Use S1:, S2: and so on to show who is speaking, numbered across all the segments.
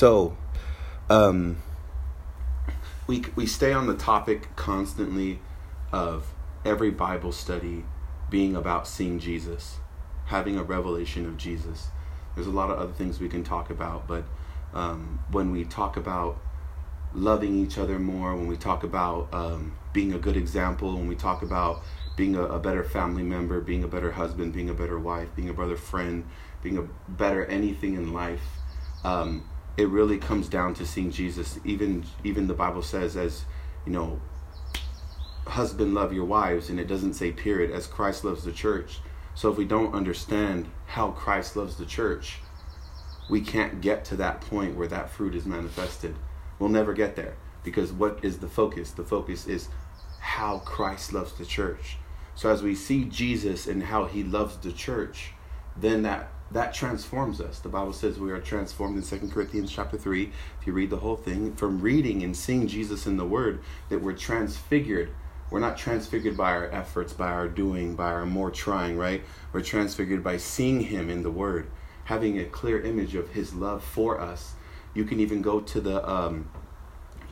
S1: So, um, we we stay on the topic constantly of every Bible study being about seeing Jesus, having a revelation of Jesus. There's a lot of other things we can talk about, but um, when we talk about loving each other more, when we talk about um, being a good example, when we talk about being a, a, better family member, being a better husband, being a better wife, being a better friend, being a better anything in life, um, it really comes down to seeing Jesus. Even even the Bible says, as you know, husband love your wives, and it doesn't say period, as Christ loves the church. So if we don't understand how Christ loves the church, we can't get to that point where that fruit is manifested. We'll never get there because what is the focus? The focus is how Christ loves the church. So as we see Jesus and how he loves the church, then that that transforms us. The Bible says we are transformed in Second Corinthians chapter 3. If you read the whole thing, from reading and seeing Jesus in the Word, that we're transfigured. We're not transfigured by our efforts, by our doing, by our more trying, right? We're transfigured by seeing Him in the Word, having a clear image of His love for us. You can even go to the um,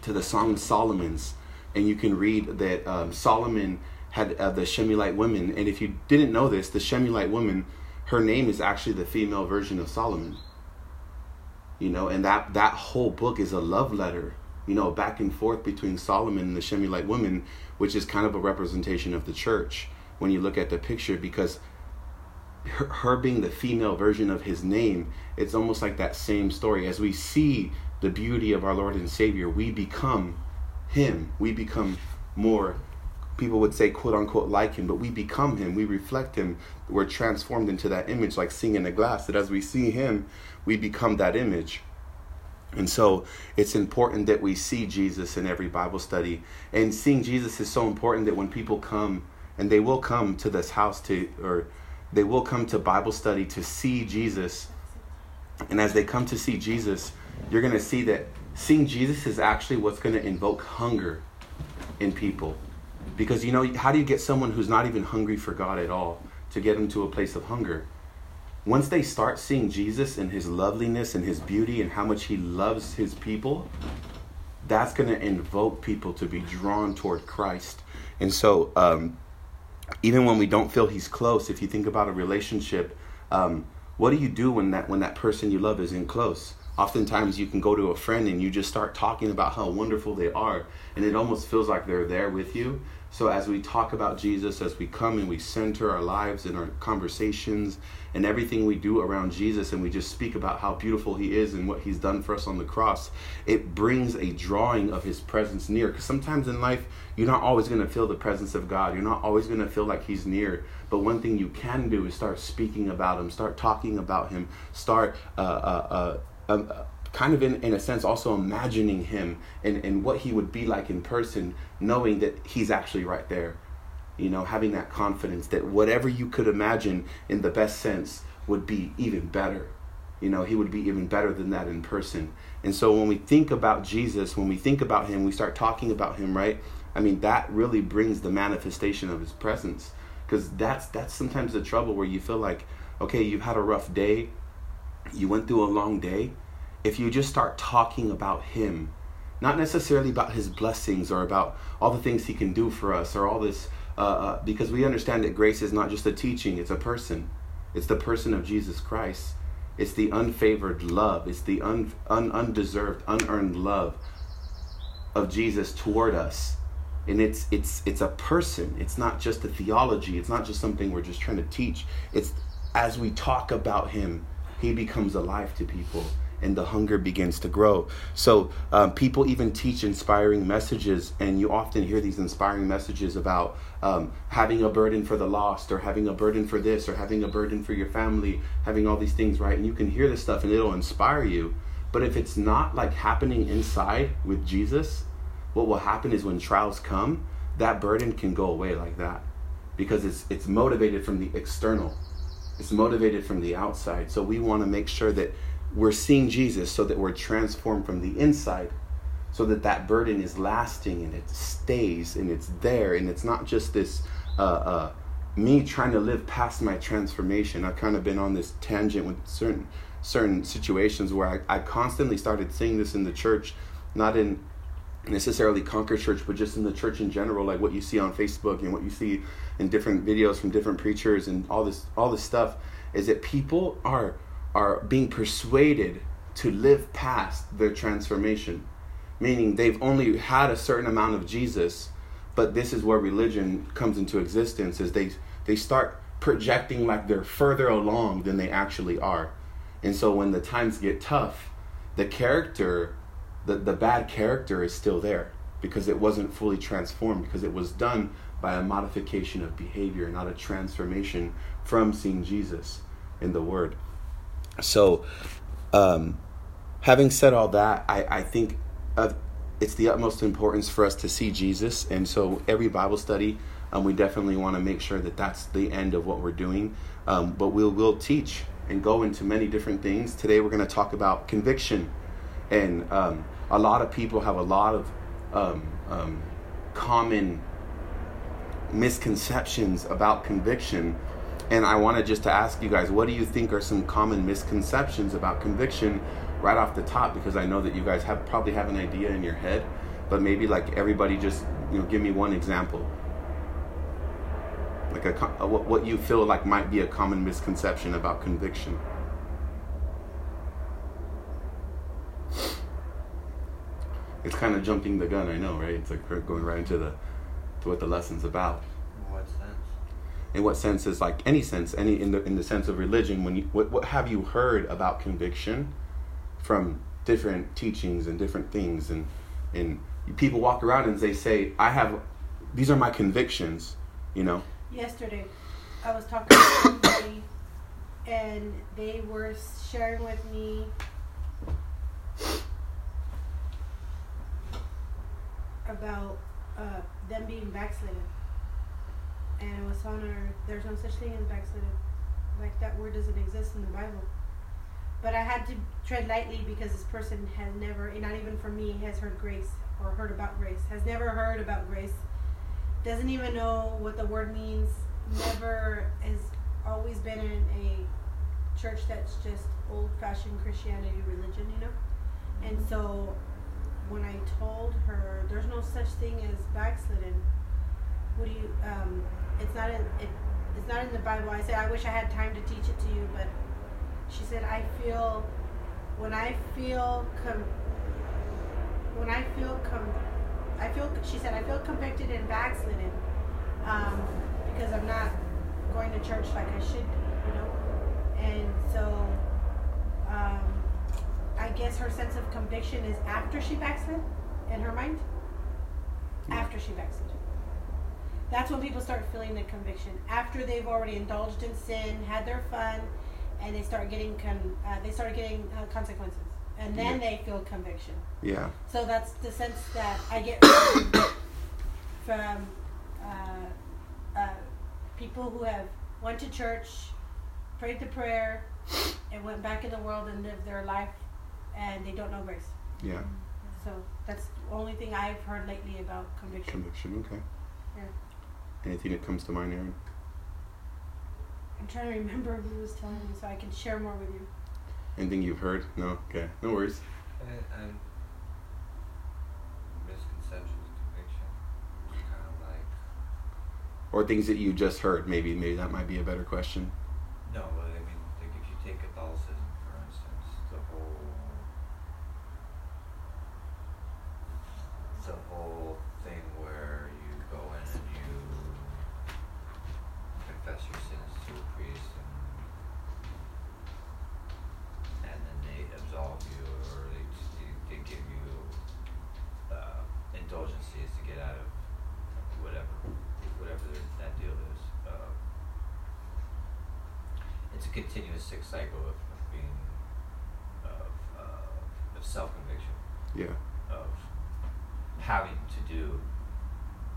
S1: to the Song of Solomon's, and you can read that um, Solomon had uh, the Shulamite women. And if you didn't know this, the Shulamite woman her name is actually the female version of Solomon. You know, and that that whole book is a love letter, you know, back and forth between Solomon and the Shulamite woman, which is kind of a representation of the church when you look at the picture because her, her being the female version of his name, it's almost like that same story. As we see the beauty of our Lord and Savior, we become him. We become more people would say quote unquote like him, but we become him, we reflect him, we're transformed into that image like seeing in a glass, that as we see him, we become that image. And so it's important that we see Jesus in every Bible study. And seeing Jesus is so important that when people come, and they will come to this house to, or they will come to Bible study to see Jesus. And as they come to see Jesus, you're going to see that seeing Jesus is actually what's going to invoke hunger in people because you know, how do you get someone who's not even hungry for God at all to get them to a place of hunger? Once they start seeing Jesus and his loveliness and his beauty and how much he loves his people, that's going to invoke people to be drawn toward Christ. And so, um, even when we don't feel he's close, if you think about a relationship, um, what do you do when that when that person you love isn't close? Oftentimes, you can go to a friend and you just start talking about how wonderful they are, and it almost feels like they're there with you. So, as we talk about Jesus, as we come and we center our lives and our conversations and everything we do around Jesus, and we just speak about how beautiful He is and what He's done for us on the cross, it brings a drawing of His presence near. Because sometimes in life, you're not always going to feel the presence of God. You're not always going to feel like He's near. But one thing you can do is start speaking about Him, start talking about Him, start uh, uh, uh, um, kind of in, in a sense also imagining him and, and what he would be like in person knowing that he's actually right there you know having that confidence that whatever you could imagine in the best sense would be even better. You know he would be even better than that in person. And so when we think about jesus when we think about him we start talking about him right? I mean that really brings the manifestation of his presence. Because that's that's sometimes the trouble where you feel like okay you've had a rough day you went through a long day if you just start talking about Him, not necessarily about His blessings or about all the things He can do for us or all this, uh, uh, because we understand that grace is not just a teaching, it's a person. It's the person of Jesus Christ. It's the unfavored love. It's the un, un, undeserved, unearned love of Jesus toward us. And it's it's it's a person. It's not just a theology. It's not just something we're just trying to teach. It's as we talk about him, he becomes alive to people and the hunger begins to grow. So um, people even teach inspiring messages, and you often hear these inspiring messages about um, having a burden for the lost, or having a burden for this, or having a burden for your family, having all these things, right? And you can hear this stuff, and it'll inspire you. But if it's not like happening inside with Jesus, what will happen is when trials come, that burden can go away like that, because it's it's motivated from the external. It's motivated from the outside. So we want to make sure that we're seeing Jesus so that we're transformed from the inside so that that burden is lasting and it stays and it's there and it's not just this uh, uh, me trying to live past my transformation i've kind of been on this tangent with certain certain situations where I, I constantly started seeing this in the church, not in necessarily Conquer Church, but just in the church in general, like what you see on Facebook and what you see in different videos from different preachers and all this all this stuff, is that people are are being persuaded to live past their transformation. Meaning they've only had a certain amount of Jesus, but this is where religion comes into existence, is they they start projecting like they're further along than they actually are. And so when the times get tough, the character, the, the bad character is still there because it wasn't fully transformed, because it was done by a modification of behavior, not a transformation from seeing Jesus in the Word. So, um, having said all that, I, I think it's the utmost importance for us to see Jesus. And so, every Bible study, um, we definitely want to make sure that that's the end of what we're doing. Um, but we'll, we'll teach and go into many different things. Today, we're going to talk about conviction. And um, a lot of people have a lot of um, um, common misconceptions about conviction. And I wanted just to ask you guys, what do you think are some common misconceptions about conviction right off the top? Because I know that you guys have probably have an idea in your head, but maybe like everybody just you know give me one example like a, a, what you feel like might be a common misconception about conviction it's kind of jumping the gun i know right? It's like going right into the to what the lesson's about.
S2: In what sense?
S1: In what sense is like any sense any in the in the sense of religion when you what, what have you heard about conviction from different teachings and different things? And and people walk around and they say i have these are my convictions you know?
S3: Yesterday I was talking to somebody and they were sharing with me about uh, them being backslidden. And it was on her, there's no such thing as backslidden. Like that word doesn't exist in the Bible. But I had to tread lightly because this person has never, not even for me, has heard grace or heard about grace, has never heard about grace doesn't even know what the word means, never has always been in a church that's just old fashioned Christianity religion, you know? And so when I told her there's no such thing as backslidden, what do you um it's not in it it's not in the Bible. I said I wish I had time to teach it to you, but she said I feel when I feel com when I feel com I feel, she said, I feel convicted and backslidden um, because I'm not going to church like I should, you know. And so um, I guess her sense of conviction is after she backslid in her mind. After she backslid. That's when people start feeling the conviction. After they've already indulged in sin, had their fun, and they start getting con- uh, they start getting uh, consequences and then yeah. they feel conviction.
S1: Yeah.
S3: So that's the sense that I get from, from uh, uh, people who have went to church, prayed the prayer, and went back in the world and lived their life, and they don't know grace.
S1: Yeah.
S3: So that's the only thing I've heard lately about conviction.
S1: Conviction. Okay.
S3: Yeah.
S1: Anything that comes to mind, Aaron?
S3: I'm trying to remember who was telling me so I can share more with you.
S1: Anything you've heard? No. Okay. No worries.
S2: Uh, um, misconceptions, conviction, kind of like.
S1: Or things that you just heard. Maybe. Maybe that might be a better question.
S2: No, but I mean, like if you take Catholicism, for instance, the whole, the whole thing where you go in and you confess your sins to a priest and and then they absolve you or they they, they give you uh, indulgences to get out of whatever whatever that deal is. Uh, it's a continuous sick cycle of, of being of uh, of self conviction
S1: Yeah.
S2: of having to do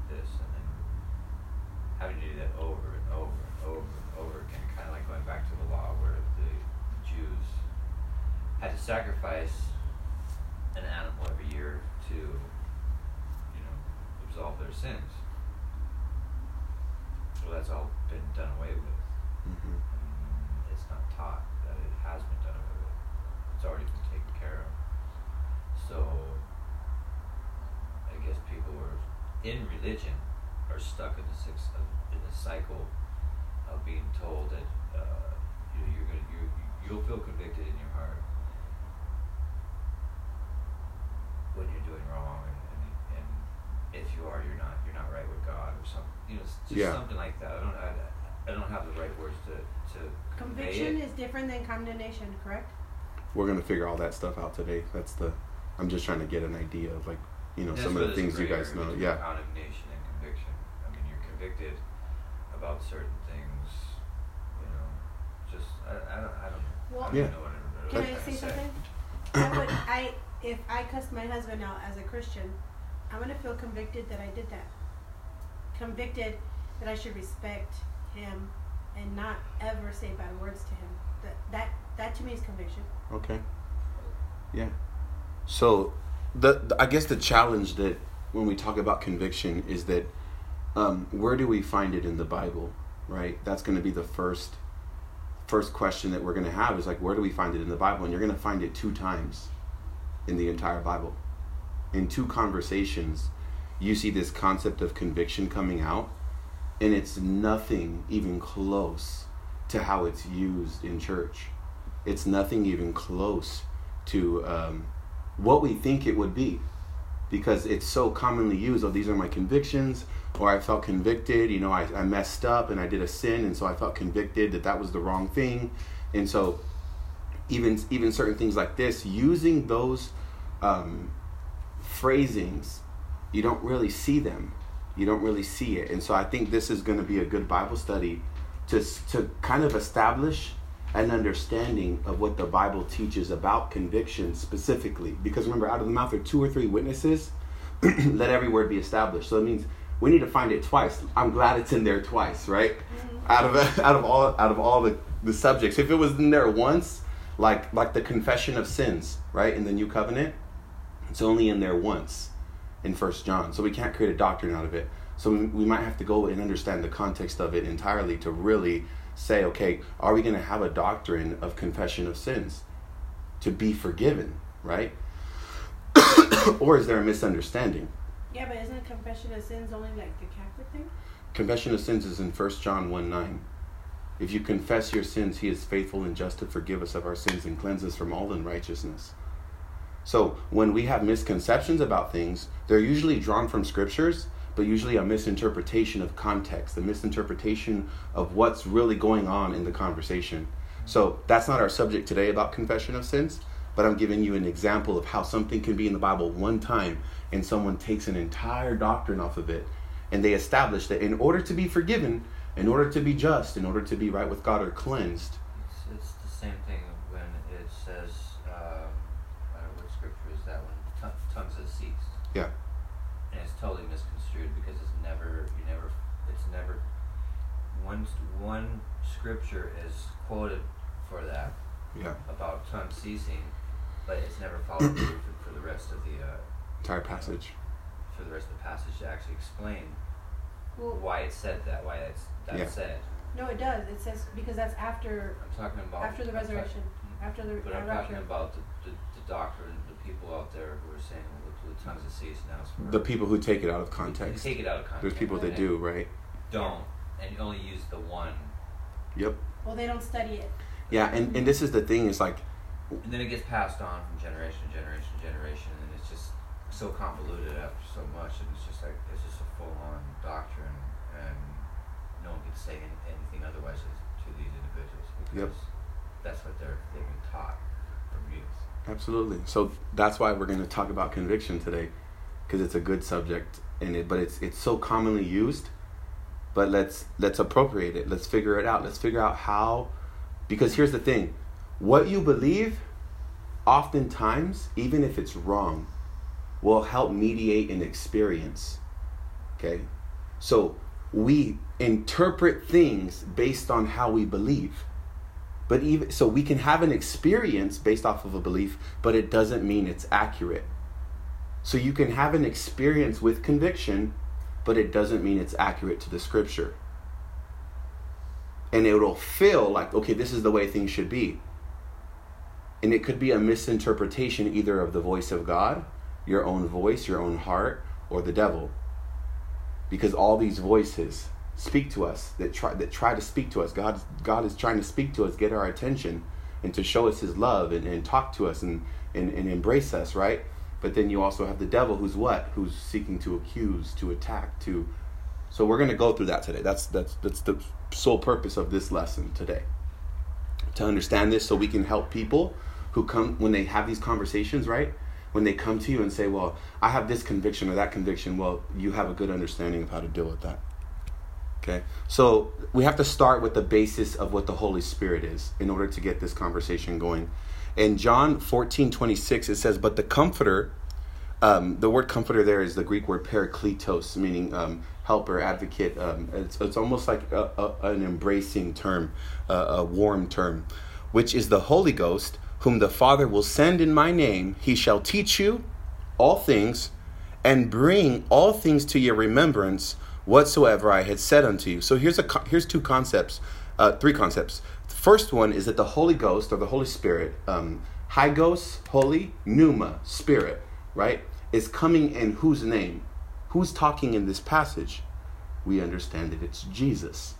S2: this and then having to do that over and over and over and over again, kind of like going back to the law where the Jews had to sacrifice an animal every year to, you know, absolve their sins. Well, that's all been done away with.
S1: Mm-hmm.
S2: And it's not taught that it has been done away with. It's already been taken care of. So I guess people who are in religion are stuck in the six uh, in the cycle of being told that uh, you know, you're gonna you you'll feel convicted in your heart when you're doing wrong, and, and, and if you are, you're not you're not right with God or something. You know, just
S1: Yeah.
S2: something like that. I don't I, I don't have the right words to to convey
S3: Conviction
S2: it.
S3: is different than condemnation, correct?
S1: We're gonna figure all that stuff out today. That's the. I'm just trying to get an idea of like, you know,
S2: That's
S1: some of the things you guys
S2: area
S1: know.
S2: between
S1: Yeah.
S2: Condemnation and conviction. I mean, you're convicted about certain things. You know, just I, I don't I don't know.
S3: Well,
S2: I don't
S1: Yeah.
S2: know what I,
S3: Can
S2: what
S3: I
S2: I'm
S3: say
S2: to
S3: something? I would, I, if I cussed my husband out as a Christian, I'm gonna feel convicted that I did that. Convicted that I should respect him and not ever say bad words to him. That that that to me is conviction.
S1: Okay. Yeah. So, the, the I guess the challenge that when we talk about conviction is that um, where do we find it in the Bible? Right. That's going to be the first first question that we're going to have is like where do we find it in the Bible? And you're going to find it two times in the entire Bible. In two conversations, you see this concept of conviction coming out, and it's nothing even close to how it's used in church. It's nothing even close to um, what we think it would be because it's so commonly used. Oh, these are my convictions, or I felt convicted. You know, I, I messed up and I did a sin, and so I felt convicted that that was the wrong thing. And so, even even certain things like this, using those um, phrasings, you don't really see them. You don't really see it, and so I think this is going to be a good Bible study to to kind of establish an understanding of what the Bible teaches about conviction specifically. Because remember, out of the mouth of two or three witnesses, let every word be established. So it means we need to find it twice. I'm glad it's in there twice, right? Mm-hmm. Out of out of all out of all the, the subjects. If it was in there once, like like the confession of sins, right, in the new covenant, it's only in there once in First John. So we can't create a doctrine out of it. So we, we might have to go and understand the context of it entirely to really say, okay, are we going to have a doctrine of confession of sins to be forgiven, right? or is there a misunderstanding?
S3: Yeah, but isn't confession of sins only like the Catholic thing?
S1: Confession of sins is in 1 John 1 9. If you confess your sins, he is faithful and just to forgive us of our sins and cleanse us from all unrighteousness. So when we have misconceptions about things, they're usually drawn from scriptures, but usually a misinterpretation of context, a misinterpretation of what's really going on in the conversation. So that's not our subject today about confession of sins, but I'm giving you an example of how something can be in the Bible one time and someone takes an entire doctrine off of it and they establish that in order to be forgiven, in order to be just, in order to be right with God or cleansed,
S2: It's, it's the same thing when it says, uh, I don't know what scripture is that one, Ton- tongues have ceased.
S1: Yeah.
S2: And it's totally misconstrued because it's never, you never, it's never, one, one scripture is quoted for that,
S1: yeah,
S2: about tongue ceasing, but it's never followed through for, for the rest of the, uh,
S1: entire passage.
S2: for the rest of the passage to actually explain
S3: Well,
S2: why it said that, why it's, that's
S1: Yeah.
S2: said.
S3: no, it does. It says because that's after
S2: I'm talking about.
S3: after the
S2: I'm talking-
S3: resurrection, after the
S2: But I'm
S3: uh,
S2: talking about the, the, the doctrine, the people out there who are saying, well, the, the tongues of cease now
S1: The people who take it out of
S2: You
S1: context.
S2: take it out of context.
S1: There's people that
S2: and
S1: do, right?
S2: Don't, and only use the one,
S1: Yep.
S3: Well, they don't study it.
S1: Yeah, and, and this is the thing is like,
S2: and then it gets passed on from generation to generation to generation, and it's just so convoluted after so much, and it's just like it's just a full-on doctrine, and no one can say any, anything otherwise to these individuals because that's what they're they've been taught from youth.
S1: absolutely. So that's why we're going to talk about conviction today, because it's a good subject, and it but it's it's so commonly used. But let's let's appropriate it. Let's figure it out. Let's figure out how, because here's the thing, what you believe, oftentimes, even if it's wrong, will help mediate an experience. Okay, so we interpret things based on how we believe. But even so we can have an experience based off of a belief, but it doesn't mean it's accurate. So you can have an experience with conviction, but it doesn't mean it's accurate to the scripture. And it'll feel like, okay, this is the way things should be. And it could be a misinterpretation either of the voice of God, your own voice, your own heart, or the devil. Because all these voices speak to us that try that try to speak to us. God God is trying to speak to us, get our attention, and to show us his love and, and talk to us and, and, and embrace us, right? But then you also have the devil who's what? Who's seeking to accuse, to attack, to so we're gonna go through that today. That's that's that's the sole purpose of this lesson today. To understand this so we can help people who come when they have these conversations, right? When they come to you and say, Well, I have this conviction or that conviction, well, you have a good understanding of how to deal with that. Okay? So we have to start with the basis of what the Holy Spirit is in order to get this conversation going. In John 14, 26, it says, But the Comforter, um, the word comforter there is the Greek word parakletos, meaning um, helper, advocate. Um, it's, it's almost like a, a, an embracing term, uh, a warm term, which is the Holy Ghost, whom the Father will send in my name. He shall teach you all things and bring all things to your remembrance whatsoever I had said unto you. So here's a here's two concepts, uh, three concepts. First one is that the Holy Ghost or the Holy Spirit, um, Hagios, holy, pneuma, spirit, right, is coming in whose name? Who's talking in this passage? We understand that it's Jesus.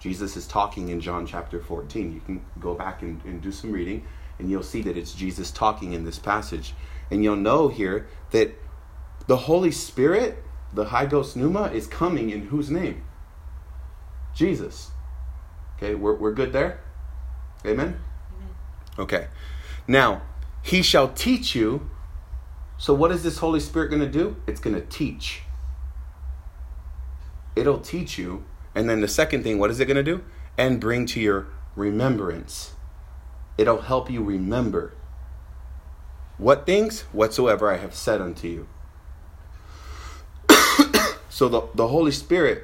S1: Jesus is talking in John chapter 14. You can go back and, and do some reading, and you'll see that it's Jesus talking in this passage. And you'll know here that the Holy Spirit the Hagios Pneuma is coming in whose name? Jesus. Okay, we're, we're good there? Amen? Amen? Okay. Now, he shall teach you. So, what is this Holy Spirit going to do? It's going to teach. It'll teach you. And then the second thing, what is it going to do? And bring to your remembrance. It'll help you remember. What things? Whatsoever I have said unto you. So the, the Holy Spirit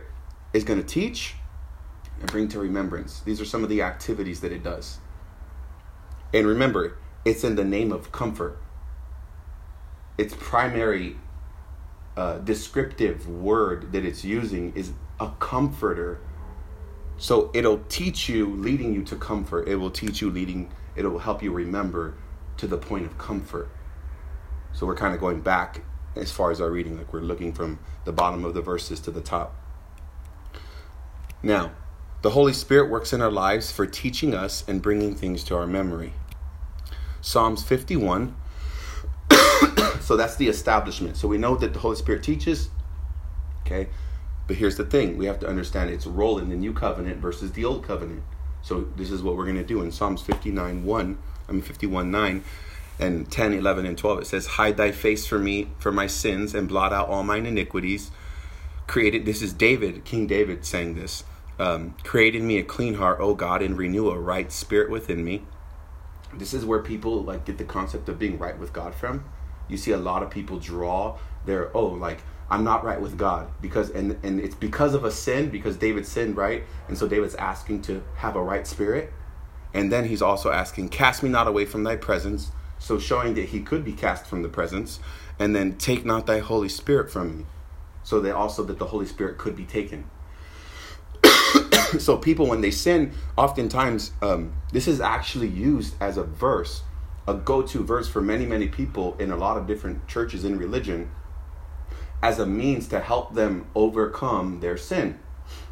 S1: is going to teach and bring to remembrance. These are some of the activities that it does. And remember, it's in the name of comfort. Its primary uh, descriptive word that it's using is a comforter. So it'll teach you, leading you to comfort. It will teach you, leading, it will help you remember to the point of comfort. So we're kind of going back as far as our reading. Like we're looking from the bottom of the verses to the top. Now, the Holy Spirit works in our lives for teaching us and bringing things to our memory. Psalms 51. so that's the establishment. So we know that the Holy Spirit teaches. Okay. But here's the thing we have to understand its role in the new covenant versus the old covenant. So this is what we're going to do in Psalms 59 1, I mean 51 9 and 10, 11, and 12, it says, Hide thy face from me for my sins and blot out all mine iniquities. Created, this is David, King David saying this. Um, create in me a clean heart, O God, and renew a right spirit within me. This is where people like get the concept of being right with God from. You see a lot of people draw their oh like I'm not right with God because and and it's because of a sin because David sinned right and so David's asking to have a right spirit and then he's also asking cast me not away from thy presence so showing that he could be cast from the presence, and then take not thy Holy Spirit from me, so that also that the Holy Spirit could be taken. so people, when they sin, oftentimes um, this is actually used as a verse, a go-to verse for many, many people in a lot of different churches in religion, as a means to help them overcome their sin.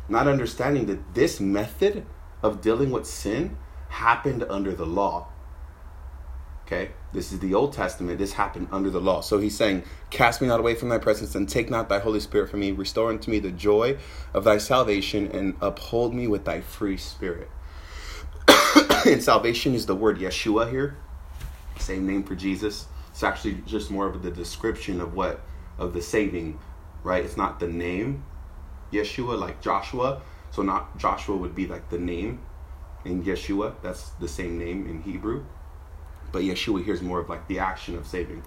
S1: Not understanding that this method of dealing with sin happened under the law Okay, this is the Old Testament. This happened under the law. So he's saying, Cast me not away from thy presence, and take not thy Holy Spirit from me. Restore unto me the joy of thy salvation, and uphold me with thy free spirit. and salvation is the word Yeshua here, same name for Jesus. It's actually just more of the description of what, of the saving, right? It's not the name Yeshua like Joshua. So not Joshua would be like the name in Yeshua. That's the same name in Hebrew but Yeshua here's more of like the action of saving.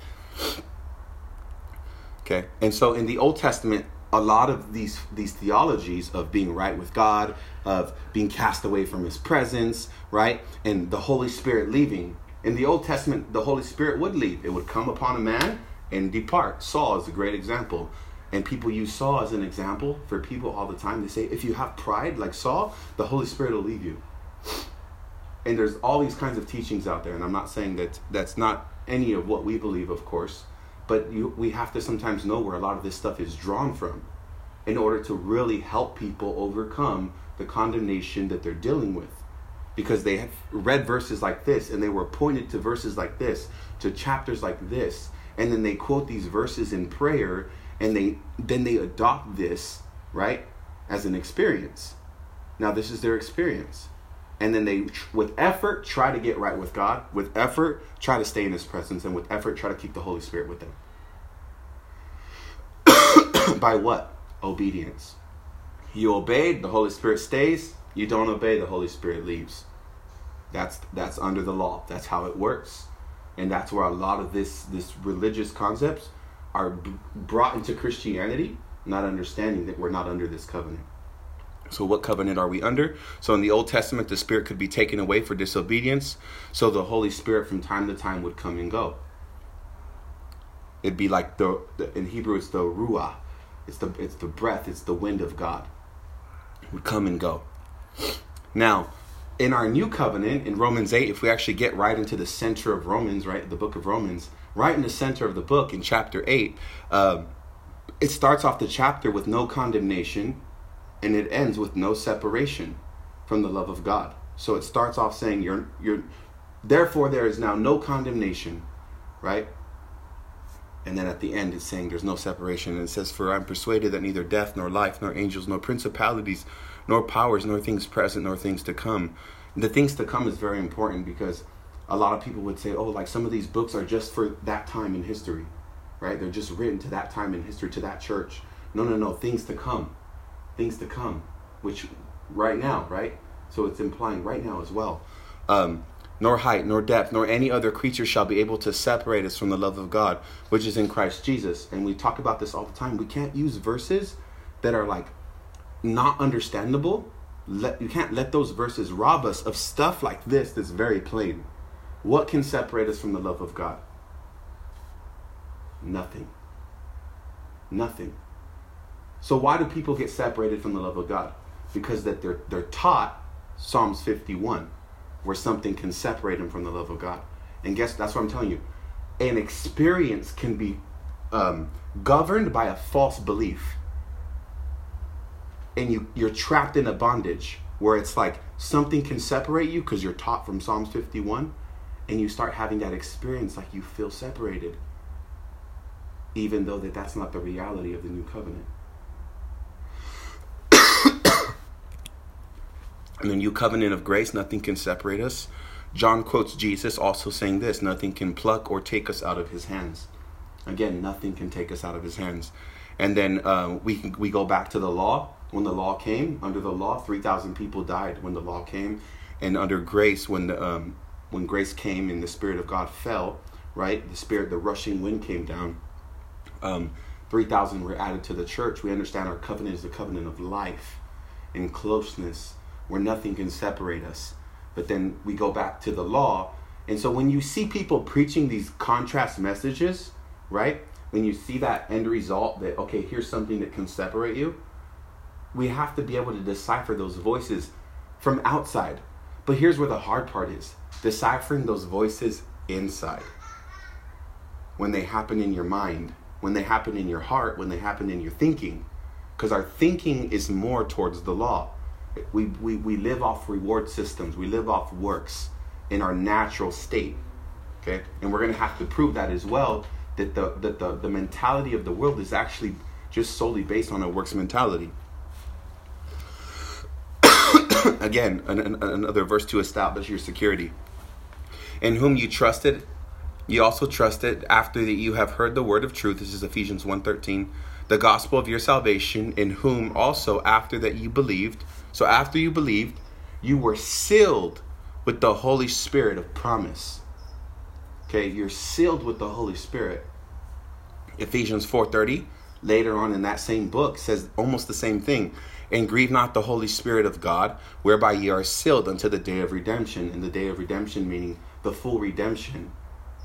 S1: Okay, and so in the Old Testament, a lot of these these theologies of being right with God, of being cast away from His presence, right, and the Holy Spirit leaving. In the Old Testament, the Holy Spirit would leave; it would come upon a man and depart. Saul is a great example. And people use Saul as an example for people all the time. They say, if you have pride like Saul, the Holy Spirit will leave you. And there's all these kinds of teachings out there and i'm not saying that that's not any of what we believe of course but you, we have to sometimes know where a lot of this stuff is drawn from in order to really help people overcome the condemnation that they're dealing with. Because they have read verses like this and they were pointed to verses like this to chapters like this and then they quote these verses in prayer and they then they adopt this right as an experience. Now this is their experience and then they with effort try to get right with god. With effort try to stay in his presence. And with effort try to keep the holy spirit with them. By what? Obedience. You obeyed the holy spirit stays. You don't obey the holy spirit leaves. That's that's under the law. That's how it works. And that's where a lot of this this religious concepts are b- brought into christianity not understanding that we're not under this covenant so, what covenant are we under? So, in the Old Testament, the Spirit could be taken away for disobedience. So, the Holy Spirit from time to time would come and go. It'd be like the, the in Hebrew, it's the ruah. It's the it's the breath. It's the wind of God. It would come and go. Now, in our new covenant in Romans eight, if we actually get right into the center of Romans, right, the book of Romans, right in the center of the book in chapter eight, um, it starts off the chapter with no condemnation and it ends with no separation from the love of God. So it starts off saying you're you're therefore there is now no condemnation, right? And then at the end it's saying there's no separation and it says for I'm persuaded that neither death nor life nor angels nor principalities nor powers nor things present nor things to come. The things to come is very important because a lot of people would say, "Oh, like some of these books are just for that time in history." Right? They're just written to that time in history to that church. No, no, no, things to come things to come, which right now, right? So it's implying right now as well. Um, nor height, nor depth, nor any other creature shall be able to separate us from the love of God, which is in Christ Jesus. And we talk about this all the time. We can't use verses that are like not understandable. Let, you can't let those verses rob us of stuff like this that's very plain. What can separate us from the love of God? Nothing. Nothing. So why do people get separated from the love of God? Because that they're they're taught Psalms 51, where something can separate them from the love of God. And guess that's what I'm telling you. An experience can be um, governed by a false belief, and you you're trapped in a bondage where it's like something can separate you because you're taught from Psalms 51, and you start having that experience like you feel separated, even though that that's not the reality of the new covenant. In the new covenant of grace, nothing can separate us. John quotes Jesus also saying this nothing can pluck or take us out of his hands. Again, nothing can take us out of his hands. And then uh, we, we go back to the law. When the law came, under the law, 3,000 people died when the law came. And under grace, when, the, um, when grace came and the Spirit of God fell, right? The Spirit, the rushing wind came down. Um, 3,000 were added to the church. We understand our covenant is the covenant of life and closeness where nothing can separate us. But then we go back to the law. And so when you see people preaching these contrast messages, right? When you see that end result that, okay, here's something that can separate you, we have to be able to decipher those voices from outside. But here's where the hard part is deciphering those voices inside. When they happen in your mind, when they happen in your heart, when they happen in your thinking. Because our thinking is more towards the law we, we, we live off reward systems, we live off works in our natural state. Okay? And we're going to have to prove that as well that the, that the, the mentality of the world is actually just solely based on a works mentality. Again, an, an, another verse to establish your security. In whom you trusted, you also trusted after that you have heard the word of truth. This is Ephesians 1.13. The gospel of your salvation, in whom also after that you believed, so after you believed, you were sealed with the Holy Spirit of promise. Okay, you're sealed with the Holy Spirit. Ephesians 4:30 later on in that same book says almost the same thing. And grieve not the Holy Spirit of God, whereby ye are sealed unto the day of redemption. And the day of redemption meaning the full redemption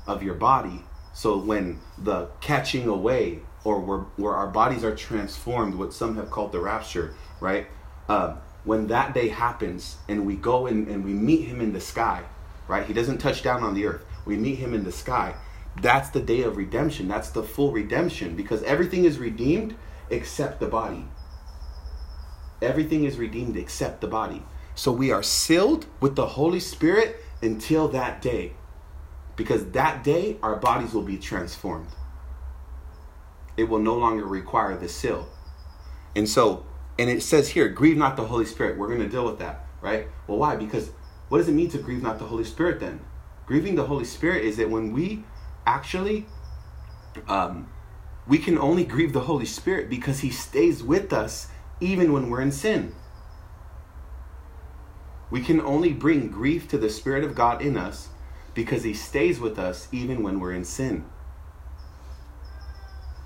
S1: of your body. So when the catching away, or where, where our bodies are transformed, what some have called the rapture, right? Uh, when that day happens and we go and we meet him in the sky, right? He doesn't touch down on the earth. We meet him in the sky. That's the day of redemption. That's the full redemption because everything is redeemed except the body. Everything is redeemed except the body. So we are sealed with the Holy Spirit until that day. Because that day, our bodies will be transformed. It will no longer require the seal. And so, and it says here, grieve not the Holy Spirit. We're going to deal with that, right? Well, why? Because what does it mean to grieve not the Holy Spirit then? Grieving the Holy Spirit is that when we actually, um, we can only grieve the Holy Spirit because He stays with us even when we're in sin. We can only bring grief to the Spirit of God in us because He stays with us even when we're in sin.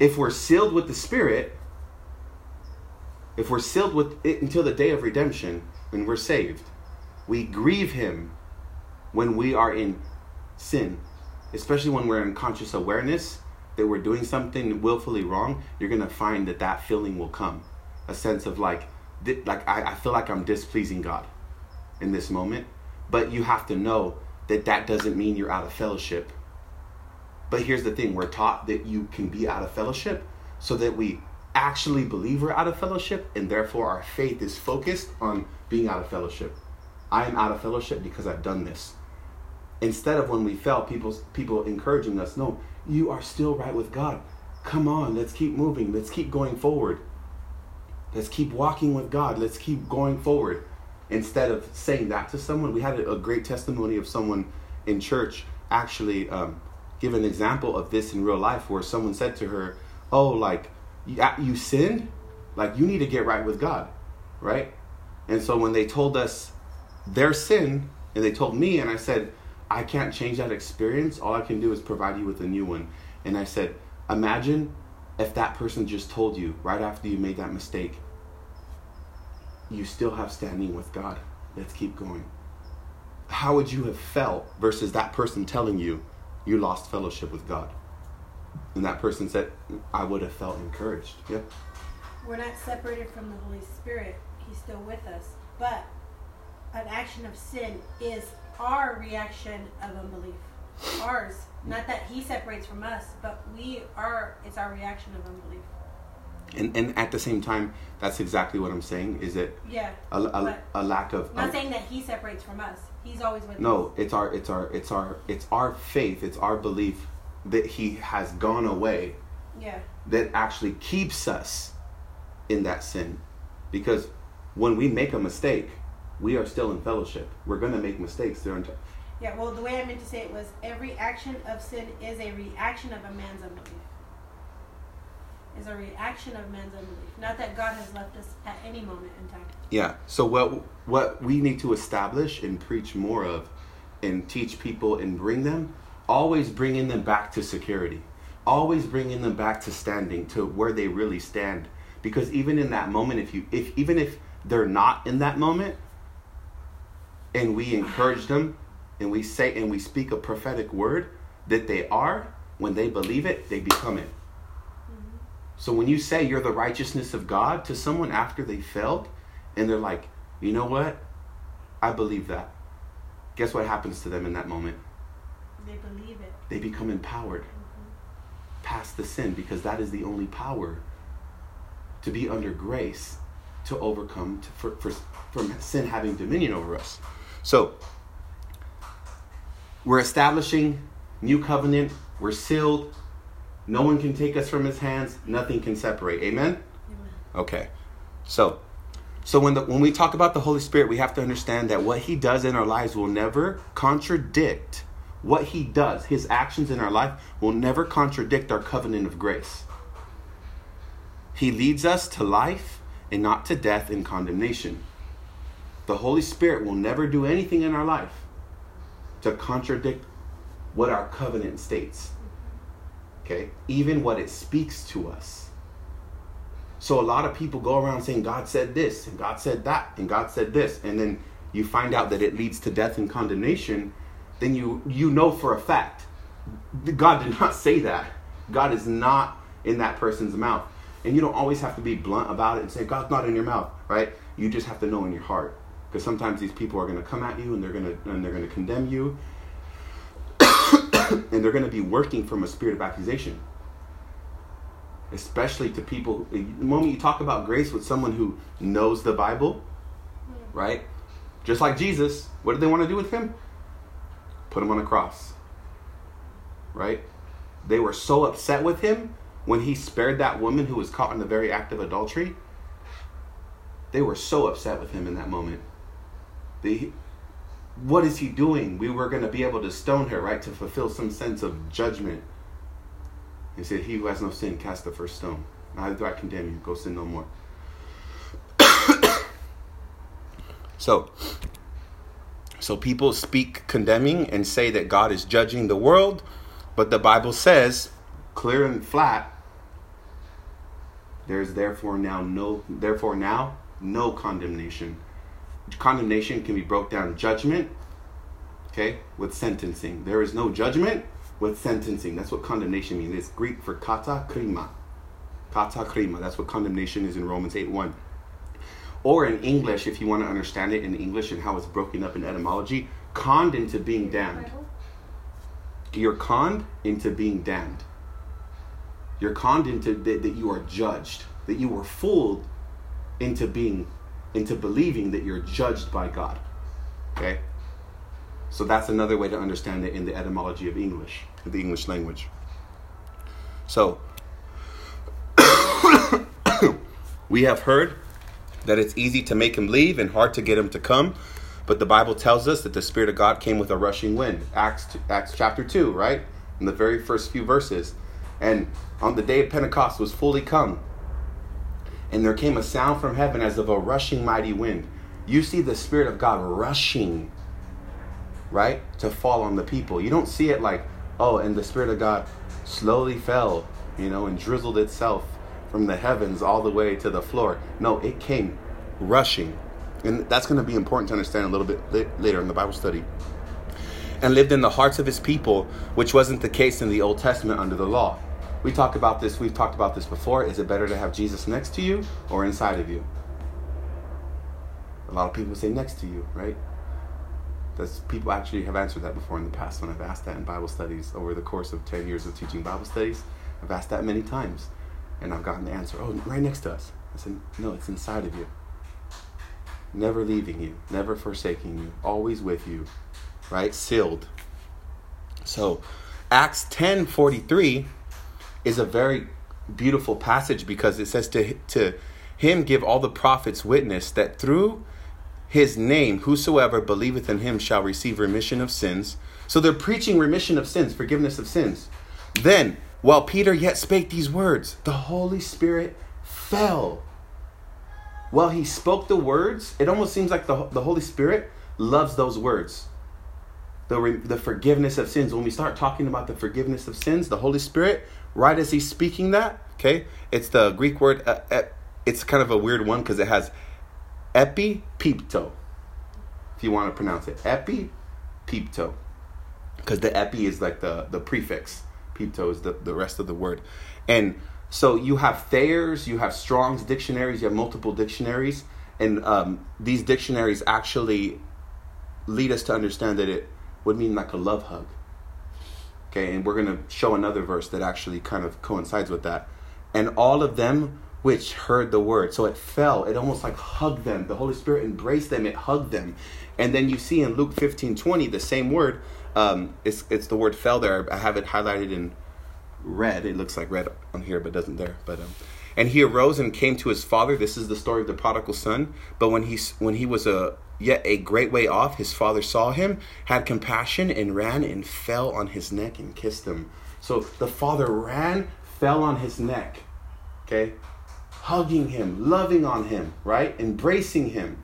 S1: If we're sealed with the Spirit, if we're sealed with it until the day of redemption, when we're saved, we grieve Him when we are in sin, especially when we're in conscious awareness that we're doing something willfully wrong. You're gonna find that that feeling will come, a sense of like, like I, I feel like I'm displeasing God in this moment, but you have to know that that doesn't mean you're out of fellowship. But here's the thing we're taught that you can be out of fellowship so that we actually believe we're out of fellowship, and therefore our faith is focused on being out of fellowship. I am out of fellowship because I've done this. Instead of when we fell, people people encouraging us, no, you are still right with God. Come on, let's keep moving. Let's keep going forward. Let's keep walking with God. Let's keep going forward instead of saying that to someone. We had a, great testimony of someone in church actually um, give an example of this in real life where someone said to her, Oh, like, you, uh, you sinned? Like, you need to get right with God, right? And so when they told us their sin, and they told me, and I said, I can't change that experience. All I can do is provide you with a new one. And I said, Imagine if that person just told you right after you made that mistake, you still have standing with God. Let's keep going. How would you have felt versus that person telling you you lost fellowship with God? And that person said, I would have felt encouraged. Yeah.
S3: We're not separated from the Holy Spirit. He's still with us. But an action of sin is our reaction of unbelief. Ours. Not that he separates from us, but we are it's our reaction of unbelief
S1: and and at the same time that's exactly what i'm saying is it
S3: yeah
S1: a, a, a lack of
S3: not saying that he separates from us he's always with
S1: no
S3: us.
S1: it's our it's our it's our it's our faith it's our belief that he has gone away
S3: yeah.
S1: that actually keeps us in that sin. Because when we make a mistake we are still in fellowship. We're going to make mistakes during time
S3: yeah well the way i meant to say it was every action of sin is a reaction of a man's unbelief is a reaction of man's unbelief. Not that God has left us at any moment in time.
S1: Yeah. So what what we need to establish and preach more of and teach people and bring them always bringing them back to security. Always bringing them back to standing to where they really stand because even in that moment if you if even if they're not in that moment and we encourage them and we say and we speak a prophetic word that they are when they believe it they become it so when you say you're the righteousness of God to someone after they failed, and they're like, you know what? I believe that. Guess what happens to them in that moment?
S3: They believe it.
S1: They become empowered mm-hmm. past the sin because that is the only power to be under grace to overcome to, for, for, from sin having dominion over us. So we're establishing new covenant. We're sealed no one can take us from his hands. Nothing can separate. Amen? Amen. Okay. So, so when the, when we talk about the Holy Spirit, we have to understand that what he does in our lives will never contradict what he does. His actions in our life will never contradict our covenant of grace. He leads us to life and not to death and condemnation. The Holy Spirit will never do anything in our life to contradict what our covenant states okay? Even what it speaks to us. So a lot of people go around saying, God said this, and God said that, and God said this, and then you find out that it leads to death and condemnation, then you you know for a fact God did not say that. God is not in that person's mouth. And you don't always have to be blunt about it and say, God's not in your mouth, right? You just have to know in your heart, because sometimes these people are going to come at you and they're going to and they're going to condemn you, and they're going to be working from a spirit of accusation. Especially to people, the moment you talk about grace with someone who knows the Bible, right? Just like Jesus, what did they want to do with him? Put him on a cross. Right? They were so upset with him when he spared that woman who was caught in the very act of adultery. They were so upset with him in that moment. They, what is he doing? We were going to be able to stone her, right? To fulfill some sense of judgment. He said, He who has no sin, cast the first stone. Neither do I condemn you. Go sin no more. So, so people speak condemning and say that God is judging the world, but the Bible says, clear and flat, there's therefore now no therefore now no condemnation. Condemnation can be broke down judgment, okay, with sentencing. There is no judgment with sentencing. That's what condemnation means. It's Greek for kata krima. Kata krima. That's what condemnation is in Romans 8 1 or in English, if you want to understand it in English and how it's broken up in etymology, conned into being damned. You're conned into being damned. You're conned into that, that you are judged, that you were fooled into being, into believing that you're judged by God. Okay? So that's another way to understand it in the etymology of English, the English language. So, we have heard that it's easy to make him leave and hard to get him to come. But the Bible tells us that the Spirit of God came with a rushing wind. Acts, Acts chapter 2, right? In the very first few verses. And on the day of Pentecost was fully come. And there came a sound from heaven as of a rushing mighty wind. You see the Spirit of God rushing, right? To fall on the people. You don't see it like, oh, and the Spirit of God slowly fell, you know, and drizzled itself from the heavens all the way to the floor. No, it came rushing. And that's going to be important to understand a little bit later in the Bible study. And lived in the hearts of his people, which wasn't the case in the Old Testament under the law. We talk about this, we've talked about this before. Is it better to have Jesus next to you or inside of you? A lot of people say next to you, right? That's, people actually have answered that before in the past when I've asked that in Bible studies over the course of 10 years of teaching Bible studies. I've asked that many times. And I've gotten the answer, oh, right next to us. I said, no, it's inside of you. Never leaving you, never forsaking you, always with you, right? Sealed. So, Acts 10 43 is a very beautiful passage because it says to, to him give all the prophets witness that through his name whosoever believeth in him shall receive remission of sins. So they're preaching remission of sins, forgiveness of sins. Then while Peter yet spake these words, the Holy Spirit fell. While he spoke the words, it almost seems like the, the Holy Spirit loves those words. The, the forgiveness of sins. When we start talking about the forgiveness of sins, the Holy Spirit, right as he's speaking that, okay, it's the Greek word, uh, uh, it's kind of a weird one because it has epipepto, if you want to pronounce it. Epipepto. Because the epi is like the, the prefix Pepto is the, the rest of the word. And so you have Thayer's, you have Strong's dictionaries, you have multiple dictionaries, and um, these dictionaries actually lead us to understand that it would mean like a love hug. Okay, and we're going to show another verse that actually kind of coincides with that. And all of them which heard the word. So it fell, it almost like hugged them. The Holy Spirit embraced them, it hugged them. And then you see in Luke 15 20, the same word, um, it's it's the word fell there. I have it highlighted in red. It looks like red on here, but doesn't there. But um, and he arose and came to his father. This is the story of the prodigal son. But when he when he was a yet a great way off, his father saw him, had compassion, and ran and fell on his neck and kissed him. So the father ran, fell on his neck, okay, hugging him, loving on him, right, embracing him.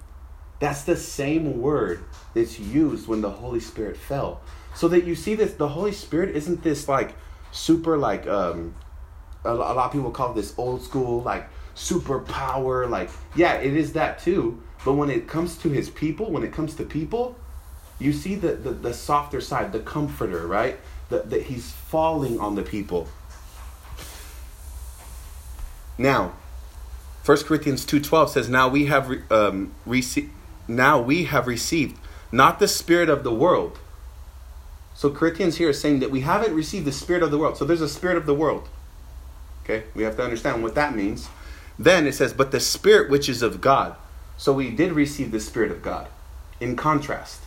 S1: That's the same word that's used when the Holy Spirit fell. So that you see this, the Holy Spirit isn't this like super like um a, a lot of people call this old school like super power like yeah it is that too but when it comes to his people when it comes to people you see the the, the softer side the comforter right that he's falling on the people now 1 Corinthians 2:12 says, "Now we have re- um, received now we have received not the spirit of the world." So Corinthians here is saying that we haven't received the spirit of the world. So there's a spirit of the world. Okay? We have to understand what that means. Then it says, "But the spirit which is of God." So we did receive the spirit of God. In contrast,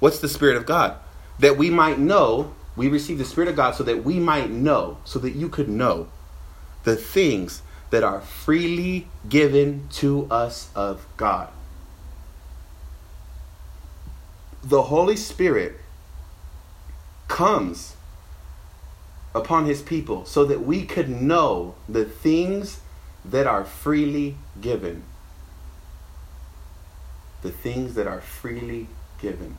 S1: what's the spirit of God? That we might know, we receive the spirit of God so that we might know, so that you could know the things that are freely given to us of God. The Holy Spirit comes upon his people so that we could know the things that are freely given. The things that are freely given.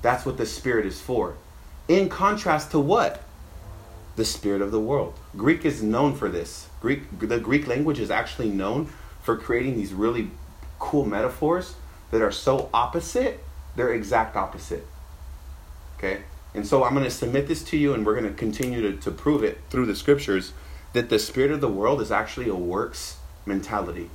S1: That's what the Spirit is for. In contrast to what? The Spirit of the world. Greek is known for this. Greek, the Greek language is actually known for creating these really cool metaphors that are so opposite, they're exact opposite. Okay? And so I'm going to submit this to you, and we're going to continue to, to prove it through the scriptures that the spirit of the world is actually a works mentality.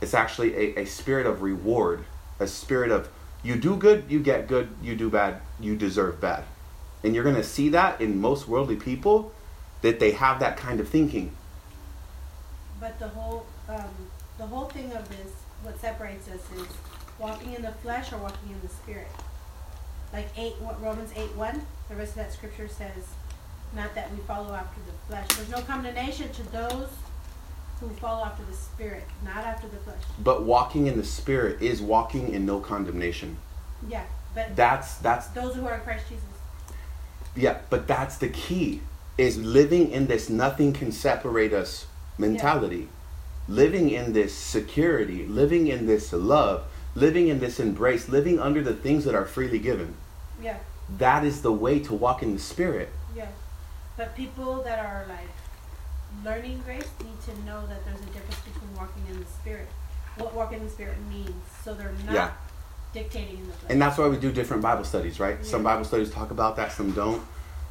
S1: It's actually a, a spirit of reward, a spirit of you do good, you get good, you do bad, you deserve bad. And you're going to see that in most worldly people that they have that kind of thinking.
S3: But the whole um, the whole thing of this, what separates us is walking in the flesh or walking in the spirit. Like eight, Romans eight one. The rest of that scripture says, not that we follow after the flesh. There's no condemnation to those who follow after the spirit, not after the flesh.
S1: But walking in the spirit is walking in no condemnation.
S3: Yeah, but
S1: That's that's
S3: those who are in Christ Jesus.
S1: Yeah, but that's the key is living in this nothing can separate us mentality. Living in this security, living in this love, living in this embrace, living under the things that are freely given.
S3: Yeah,
S1: That is the way to walk in the spirit.
S3: yeah. But people that are like learning grace need to know that there's a difference between walking in the spirit. What walking in the spirit means, so they're not
S1: Yeah.
S3: dictating in the flesh.
S1: And that's why we do different Bible studies, right? Some Bible studies talk about that, some don't,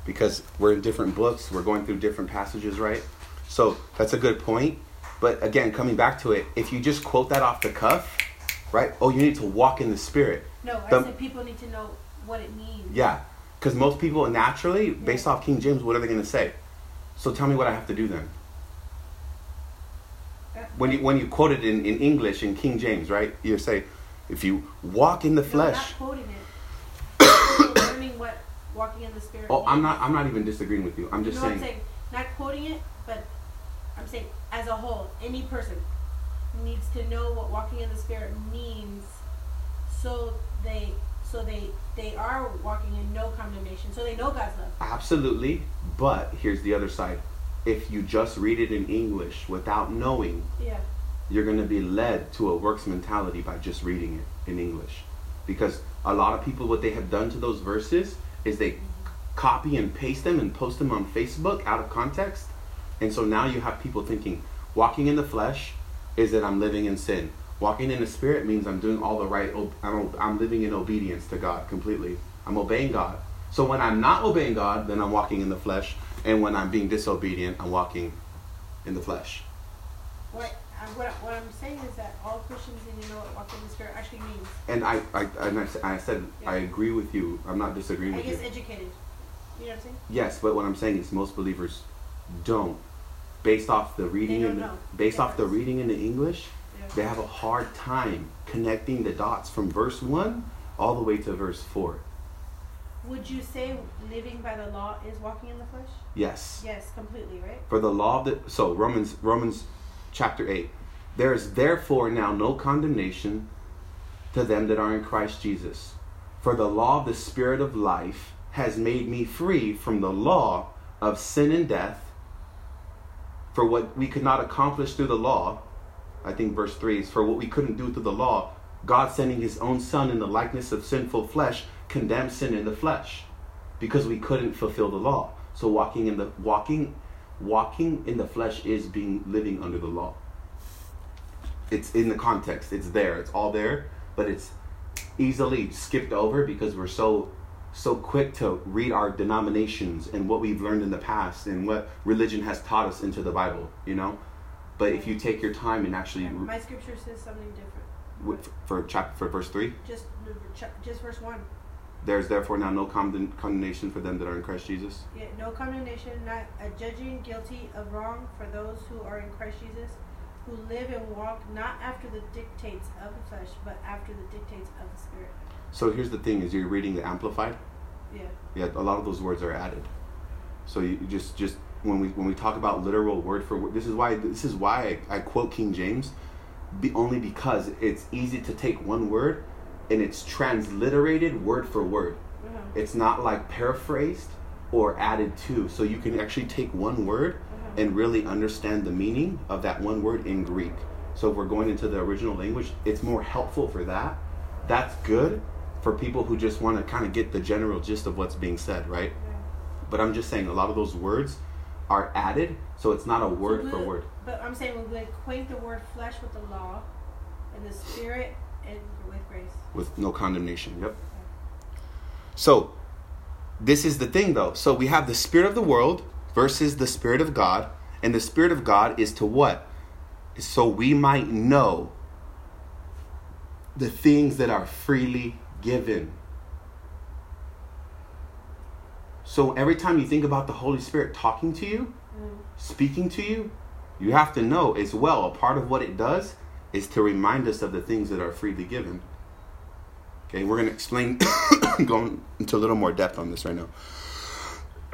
S1: because we're in different books, we're going through different passages, right? So that's a good point. But again, coming back to it, if you just quote that off the cuff, right? Oh, you need to walk in the spirit.
S3: no, I
S1: the-
S3: said people need to know what it means.
S1: Yeah, because most people naturally, based off King James, what are they going to say? So tell me what I have to do then.
S3: Uh,
S1: When you when you quote it in, in English in King James, right? You say, if you walk in the
S3: no,
S1: flesh.
S3: not quoting it. Learning what walking in the spirit.
S1: Oh, I'm not I'm not even disagreeing with you. I'm just
S3: you know
S1: saying.
S3: what I'm saying? Not quoting it, but I'm saying as a whole, any person needs to know what walking in the spirit means, so they so they they are walking in no condemnation, so they know God's love.
S1: Absolutely, but here's the other side. If you just read it in English without knowing,
S3: Yeah,
S1: you're going to be led to a works mentality by just reading it in English. Because a lot of people, what they have done to those verses is they copy and paste them and post them on Facebook out of context. And so now you have people thinking, walking in the flesh is that I'm living in sin. Walking in the spirit means I'm doing all the right, I'm, I'm living in obedience to God completely. I'm obeying God. So when I'm not obeying God, then I'm walking in the flesh. And when I'm being disobedient, I'm walking in the flesh.
S3: what I, what, I- what I'm saying is that all Christians need to know what walking in the spirit actually means.
S1: And I, I, and I, I said
S3: Yeah.
S1: I agree with you. I'm not disagreeing
S3: I
S1: with
S3: guess
S1: you.
S3: educated. You know what I'm saying?
S1: Yes, but what I'm saying is most believers don't, based off the reading in the, based off the reading in the English. They have a hard time connecting the dots from verse one all the way to verse four.
S3: Would you say living by the law is walking in the flesh?
S1: Yes.
S3: Yes, completely, right?
S1: For the law of the so Romans Romans chapter eight. There is therefore now no condemnation to them that are in Christ Jesus. For the law of the Spirit of life has made me free from the law of sin and death. For what we could not accomplish through the law, I think verse 3 is for what we couldn't do through the law, God sending his own son in the likeness of sinful flesh condemned sin in the flesh because we couldn't fulfill the law. So walking in the walking walking in the flesh is being living under the law. It's in the context. It's there. It's all there, but it's easily skipped over because we're so so quick to read our denominations and what we've learned in the past and what religion has taught us into the Bible, you know? But if you take your time and actually
S3: My scripture says something different.
S1: for chapter for verse three,
S3: Just just verse one.
S1: there's therefore now no condemnation for them that are in Christ Jesus.
S3: Yeah, no condemnation, not a judging guilty of wrong for those who are in Christ Jesus, who live and walk not after the dictates of the flesh, but after the dictates of the Spirit.
S1: So here's the thing: is you're reading the Amplified.
S3: Yeah.
S1: Yeah, a lot of those words are added. So you you just just when we when we talk about literal word for word, this is why this is why I, I quote King James, be, only because it's easy to take one word, and it's transliterated word for word.
S3: Uh-huh.
S1: It's not like paraphrased or added to. So you can actually take one word
S3: Uh-huh.
S1: and really understand the meaning of that one word in Greek. So if we're going into the original language, it's more helpful for that. That's good for people who just want to kind of get the general gist of what's being said, right?
S3: Yeah.
S1: But I'm just saying a lot of those words are added, so it's not a word
S3: So
S1: for word.
S3: But I'm saying we equate the word flesh with the law, and the Spirit and with grace.
S1: with no condemnation. Yep. So, this is the thing though. So, we have the spirit of the world versus the spirit of God, and the spirit of God is to what? So we might know the things that are freely given. So, every time you think about the Holy Spirit talking to you,
S3: Mm.
S1: speaking to you, you have to know as well, a part of what it does is to remind us of the things that are freely given. Okay, we're going to explain, going into a little more depth on this right now.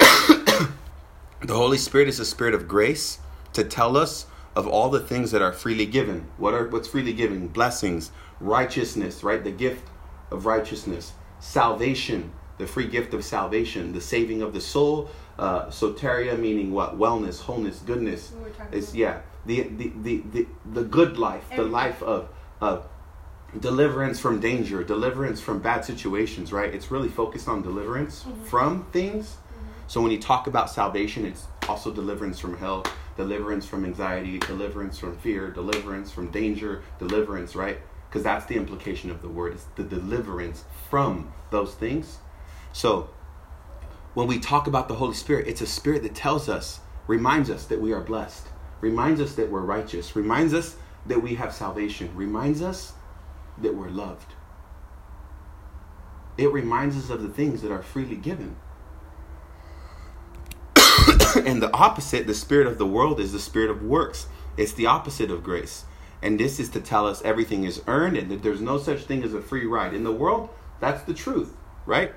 S1: the Holy Spirit is a spirit of grace to tell us of all the things that are freely given. What are what's freely given? Blessings, righteousness, right? The gift of righteousness, salvation, the free gift of salvation, the saving of the soul, uh, soteria meaning what? Wellness, wholeness, goodness. It's yeah, the the the the, the good life, the life of of deliverance from danger, deliverance from bad situations, right? It's really focused on deliverance from things. So when you talk about salvation, it's also deliverance from hell, deliverance from anxiety, deliverance from fear, deliverance from danger, deliverance, right? Because that's the implication of the word. It's the deliverance from those things. So when we talk about the Holy Spirit, it's a spirit that tells us, reminds us that we are blessed, reminds us that we're righteous, reminds us that we have salvation, reminds us that we're loved. It reminds us of the things that are freely given. and the opposite, the spirit of the world, is the spirit of works. It's the opposite of grace. And this is to tell us everything is earned and that there's no such thing as a free ride. In the world, that's the truth, right?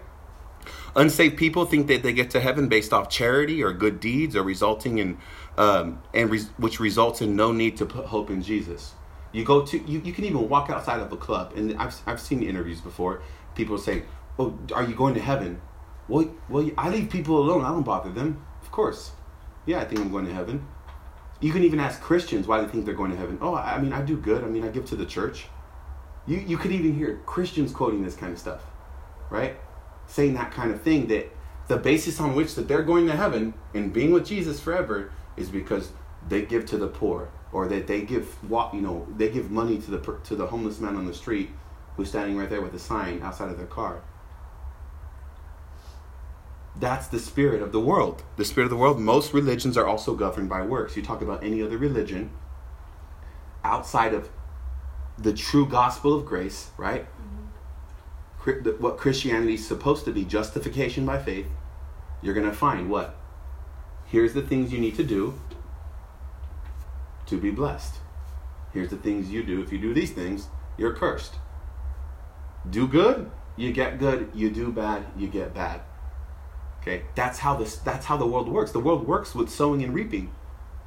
S1: Unsaved people think that they get to heaven based off charity or good deeds, or resulting in, um, and res- which results in no need to put hope in Jesus. You go to, you, you can even walk outside of a club, and I've I've seen interviews before. People say, "Oh, are you going to heaven?" Well, well, I leave people alone. I don't bother them. Of course, yeah, I think I'm going to heaven. You can even ask Christians why they think they're going to heaven. Oh, I mean, I do good. I mean, I give to the church. You you could even hear Christians quoting this kind of stuff, right? Saying that kind of thing that the basis on which that they're going to heaven and being with Jesus forever is because they give to the poor or that they give what you know they give money to the to the homeless man on the street who's standing right there with a sign outside of their car. That's the spirit of the world. The spirit of the world. Most religions are also governed by works. You talk about any other religion outside of the true gospel of grace, right? What Christianity is supposed to be justification by faith. You're going to find what? Here's the things you need to do to be blessed. Here's the things you do. If you do these things, you're cursed. Do good, you get good. You do bad, you get bad. Okay, that's how this. That's how the world works. The world works with sowing and reaping.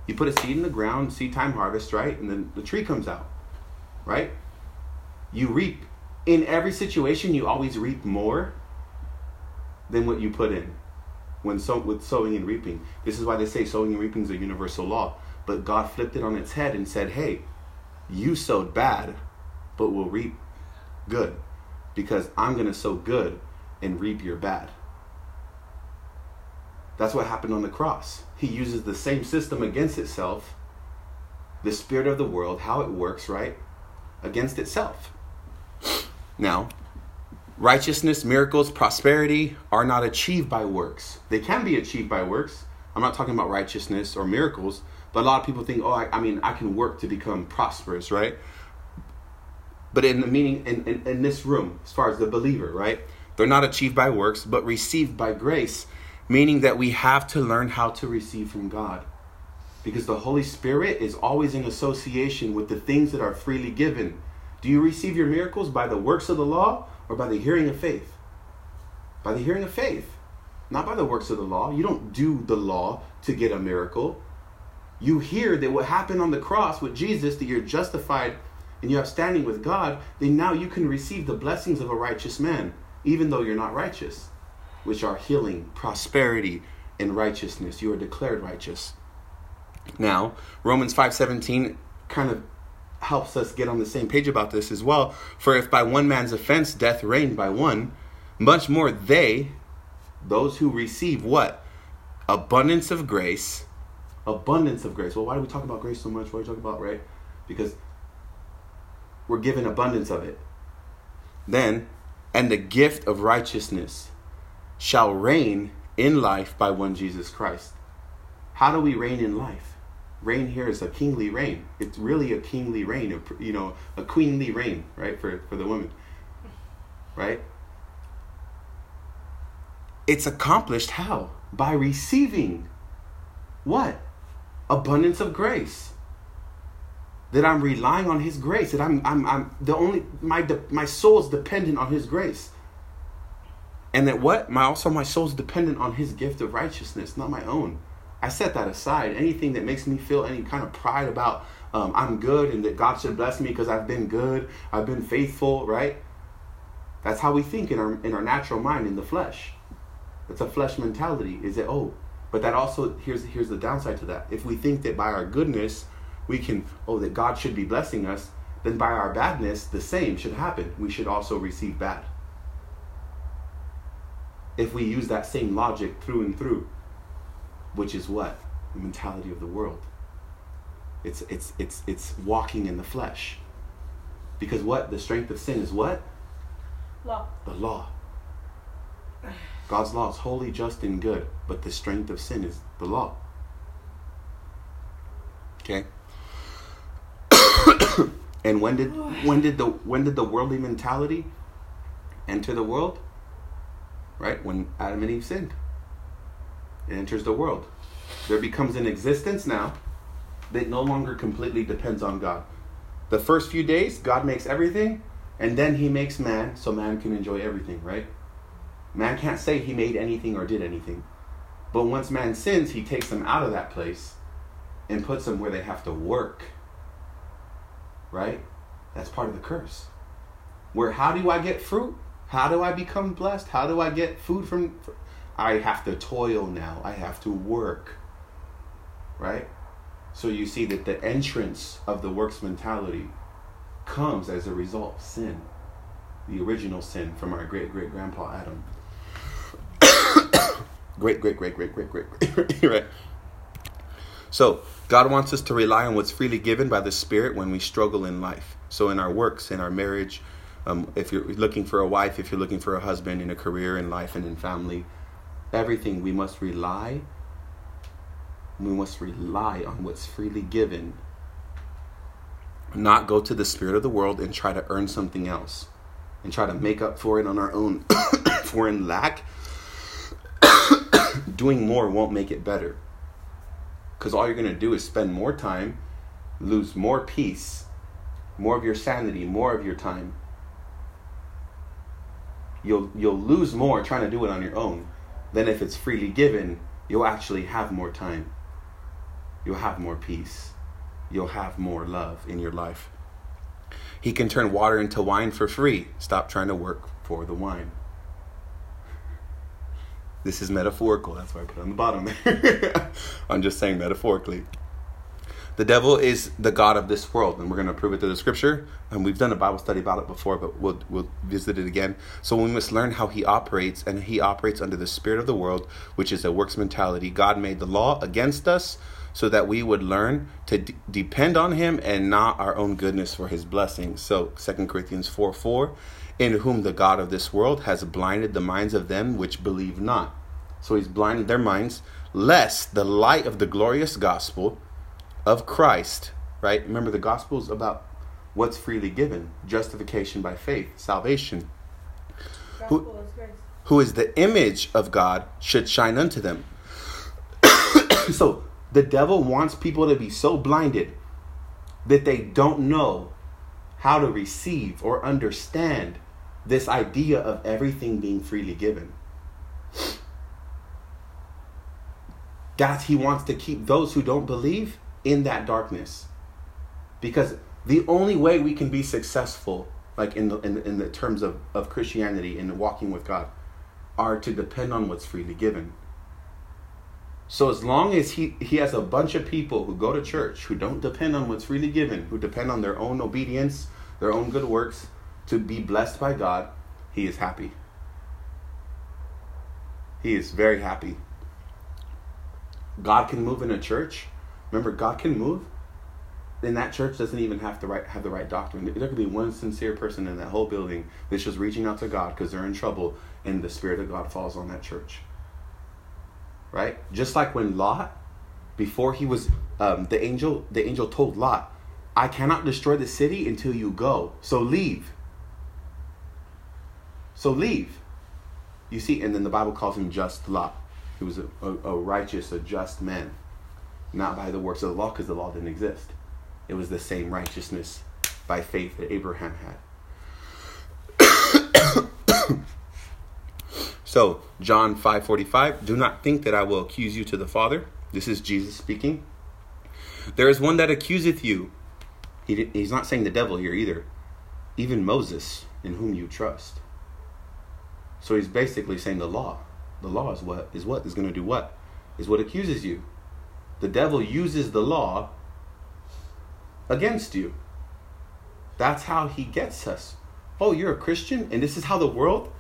S1: You put a seed in the ground, seed time harvest, right, and then the tree comes out, right? You reap. In every situation, you always reap more than what you put in. When so with sowing and reaping, this is why they say sowing and reaping is a universal law. But God flipped it on its head and said, "Hey, you sowed bad, but will reap good, because I'm to sow good and reap your bad." That's what happened on the cross. He uses the same system against itself, the spirit of the world, how it works, right? Against itself. Now, righteousness, miracles, prosperity are not achieved by works. They can be achieved by works, I'm not talking about righteousness or miracles, but a lot of people think, oh, I, I mean, I can work to become prosperous, right? But in the meaning, in, in, in this room, as far as the believer, right? They're not achieved by works, but received by grace, meaning that we have to learn how to receive from God. Because the Holy Spirit is always in association with the things that are freely given. Do you receive your miracles by the works of the law or by the hearing of faith? By the hearing of faith, not by the works of the law. You don't do the law to get a miracle. You hear that what happened on the cross with Jesus, that you're justified and you have standing with God, then now you can receive the blessings of a righteous man, even though you're not righteous, which are healing, prosperity, and righteousness. You are declared righteous. Now, Romans 5:17 kind of helps us get on the same page about this as well. For if by one man's offense death reigned by one, much more they, those who receive what? Abundance of grace. Abundance of grace. Well, why do we talk about grace so much? Why do we talk about, right? Because we're given abundance of it. Then, and the gift of righteousness shall reign in life by one Jesus Christ. How do we reign in life? Reign here is a kingly reign. It's really a kingly reign, a, you know, a queenly reign, right, for, for the woman. Right? It's accomplished how? By receiving what? Abundance of grace that I'm relying on His grace. That I'm, I'm, I'm the only my my soul is dependent on His grace. And that what my also my soul is dependent on His gift of righteousness, not my own. I set that aside. Anything that makes me feel any kind of pride about um, I'm good and that God should bless me because I've been good, I've been faithful, right? That's how we think in our in our natural mind in the flesh. It's a flesh mentality. Is it oh? But that also here's here's the downside to that. If we think that by our goodness we can, oh, that God should be blessing us, then by our badness, the same should happen. We should also receive bad. If we use that same logic through and through, which is what? The mentality of the world. It's, it's, it's, it's walking in the flesh. Because what? The strength of sin is what?
S3: Law.
S1: The law. God's law is holy, just, and good, but the strength of sin is the law. Okay? and when did when did the when did the worldly mentality enter the world? Right? When Adam and Eve sinned. Enters the world. There becomes an existence now that no longer completely depends on God. The first few days, God makes everything, and then he makes man so man can enjoy everything, right? Man can't say he made anything or did anything. But once man sins, he takes them out of that place and puts them where they have to work right? That's part of the curse. Where how do I get fruit? How do I become blessed? How do I get food from I have to toil now. I have to work. Right? So you see that the entrance of the works mentality comes as a result of sin. The original sin from our great great grandpa Adam. great great great great great great great right. So God wants us to rely on what's freely given by the Spirit when we struggle in life. So, in our works, in our marriage, um, if you're looking for a wife, if you're looking for a husband, in a career, in life, and in family, everything we must rely. We must rely on what's freely given. Not go to the spirit of the world and try to earn something else and try to make up for it on our own. for in lack, doing more won't make it better because all you're going to do is spend more time, lose more peace, more of your sanity, more of your time. You'll you'll lose more trying to do it on your own than if it's freely given. You'll actually have more time. You'll have more peace. You'll have more love in your life. He can turn water into wine for free. Stop trying to work for the wine. This is metaphorical. That's why I put it on the bottom. I'm just saying metaphorically. The devil is the God of this world, and we're going to prove it through the scripture. And we've done a Bible study about it before, but we'll, we'll visit it again. So we must learn how he operates, and he operates under the spirit of the world, which is a works mentality. God made the law against us so that we would learn to d- depend on him and not our own goodness for his blessings. So 2 Corinthians 4 4 in whom the God of this world has blinded the minds of them which believe not. So he's blinded their minds, lest the light of the glorious gospel of Christ, right? Remember, the gospel is about what's freely given justification by faith, salvation.
S3: Grace.
S1: Who is the image of God should shine unto them. so the devil wants people to be so blinded that they don't know how to receive or understand this idea of everything being freely given. That he wants to keep those who don't believe in that darkness. Because the only way we can be successful, like in the, in, the- in the terms of, of Christianity and walking with God, are to depend on what's freely given. So as long as he, he has a bunch of people who go to church who don't depend on what's freely given, who depend on their own obedience, their own good works to be blessed by God, he is happy. He is very happy. God can move in a church. Remember, God can move. Then that church doesn't even have to right, have the right doctrine. There could be one sincere person in that whole building that's just reaching out to God because they're in trouble, and the Spirit of God falls on that church. Right? Just like when Lot, before he was um, the angel, the angel told Lot, "I cannot destroy the city until you go. So leave." So leave. You see, and then the Bible calls him just Lot. He was a, a, a righteous, a just man. Not by the works of the law, because the law didn't exist. It was the same righteousness by faith that Abraham had. so, John 5:45, do not think that I will accuse you to the Father. This is Jesus speaking. There is one that accuseth you. He he's not saying the devil here either. Even Moses, in whom you trust. So he's basically saying the law. The law is what is what is going to do what is what accuses you. The devil uses the law against you. That's how he gets us. Oh, you're a Christian and this is how the world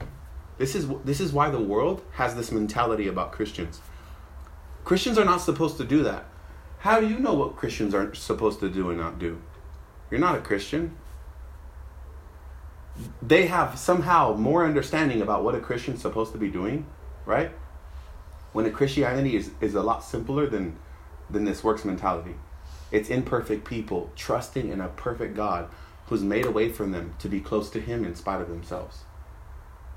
S1: this is this is why the world has this mentality about Christians. Christians are not supposed to do that. How do you know what Christians are supposed to do and not do? You're not a Christian. They have somehow more understanding about what a Christian's supposed to be doing, right? When a Christianity is, is a lot simpler than than this works mentality. It's imperfect people trusting in a perfect God who's made a way for them to be close to Him in spite of themselves,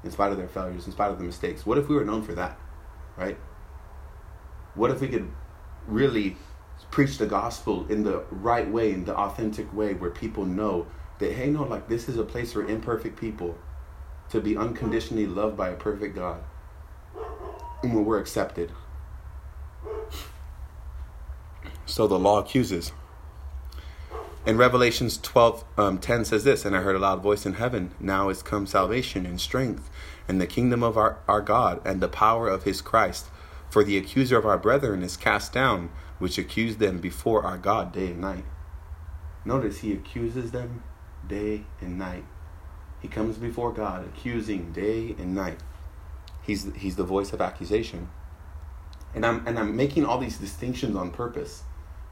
S1: in spite of their failures, in spite of the mistakes. What if we were known for that, right? What if we could really preach the gospel in the right way, in the authentic way, where people know that, hey, no, like this is a place for imperfect people to be unconditionally loved by a perfect God, and where we're accepted. So the law accuses. In Revelations 12 um, 10 says this, and I heard a loud voice in heaven, now is come salvation and strength, and the kingdom of our, our God, and the power of his Christ. For the accuser of our brethren is cast down, which accused them before our God day and night. Notice he accuses them day and night. He comes before God accusing day and night. He's, he's the voice of accusation. And I'm, and I'm making all these distinctions on purpose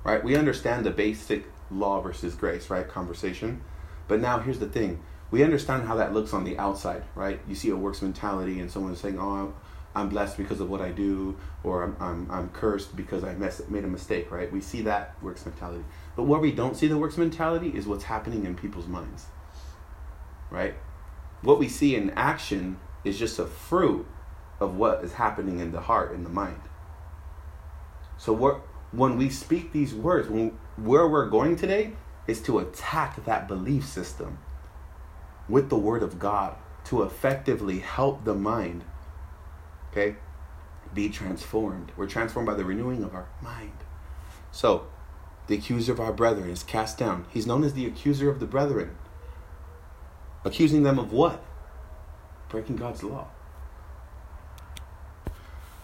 S1: right? We understand the basic law versus grace, right? Conversation. But now here's the thing. We understand how that looks on the outside, right? You see a works mentality and someone saying, oh, I'm, blessed because of what I do, or I'm, I'm, I'm cursed because I mess, made a mistake, right? We see that works mentality. But where we don't see the works mentality is what's happening in people's minds, right? What we see in action is just a fruit of what is happening in the heart, in the mind. So what when we speak these words, when, where we're going today is to attack that belief system with the word of God to effectively help the mind, okay, be transformed. We're transformed by the renewing of our mind. So, the accuser of our brethren is cast down. He's known as the accuser of the brethren. Accusing them of what? Breaking God's law.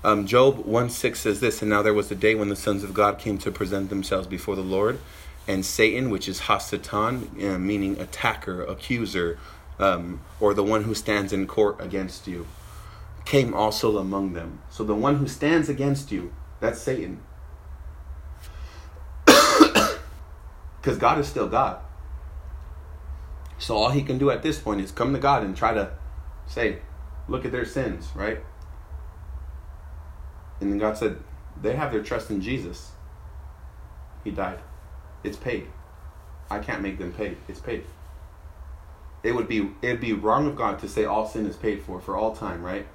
S1: Um, Job 1 6 says this, and now there was a day when the sons of God came to present themselves before the Lord, and Satan, which is Hasatan, uh, meaning attacker, accuser, um, or the one who stands in court against you, came also among them. So the one who stands against you, that's Satan. Because God is still God. So all he can do at this point is come to God and try to say, look at their sins, right? And then God said, they have their trust in Jesus. He died. It's paid. I can't make them pay. It's paid. It would be it'd be wrong of God to say all sin is paid for for all time, right?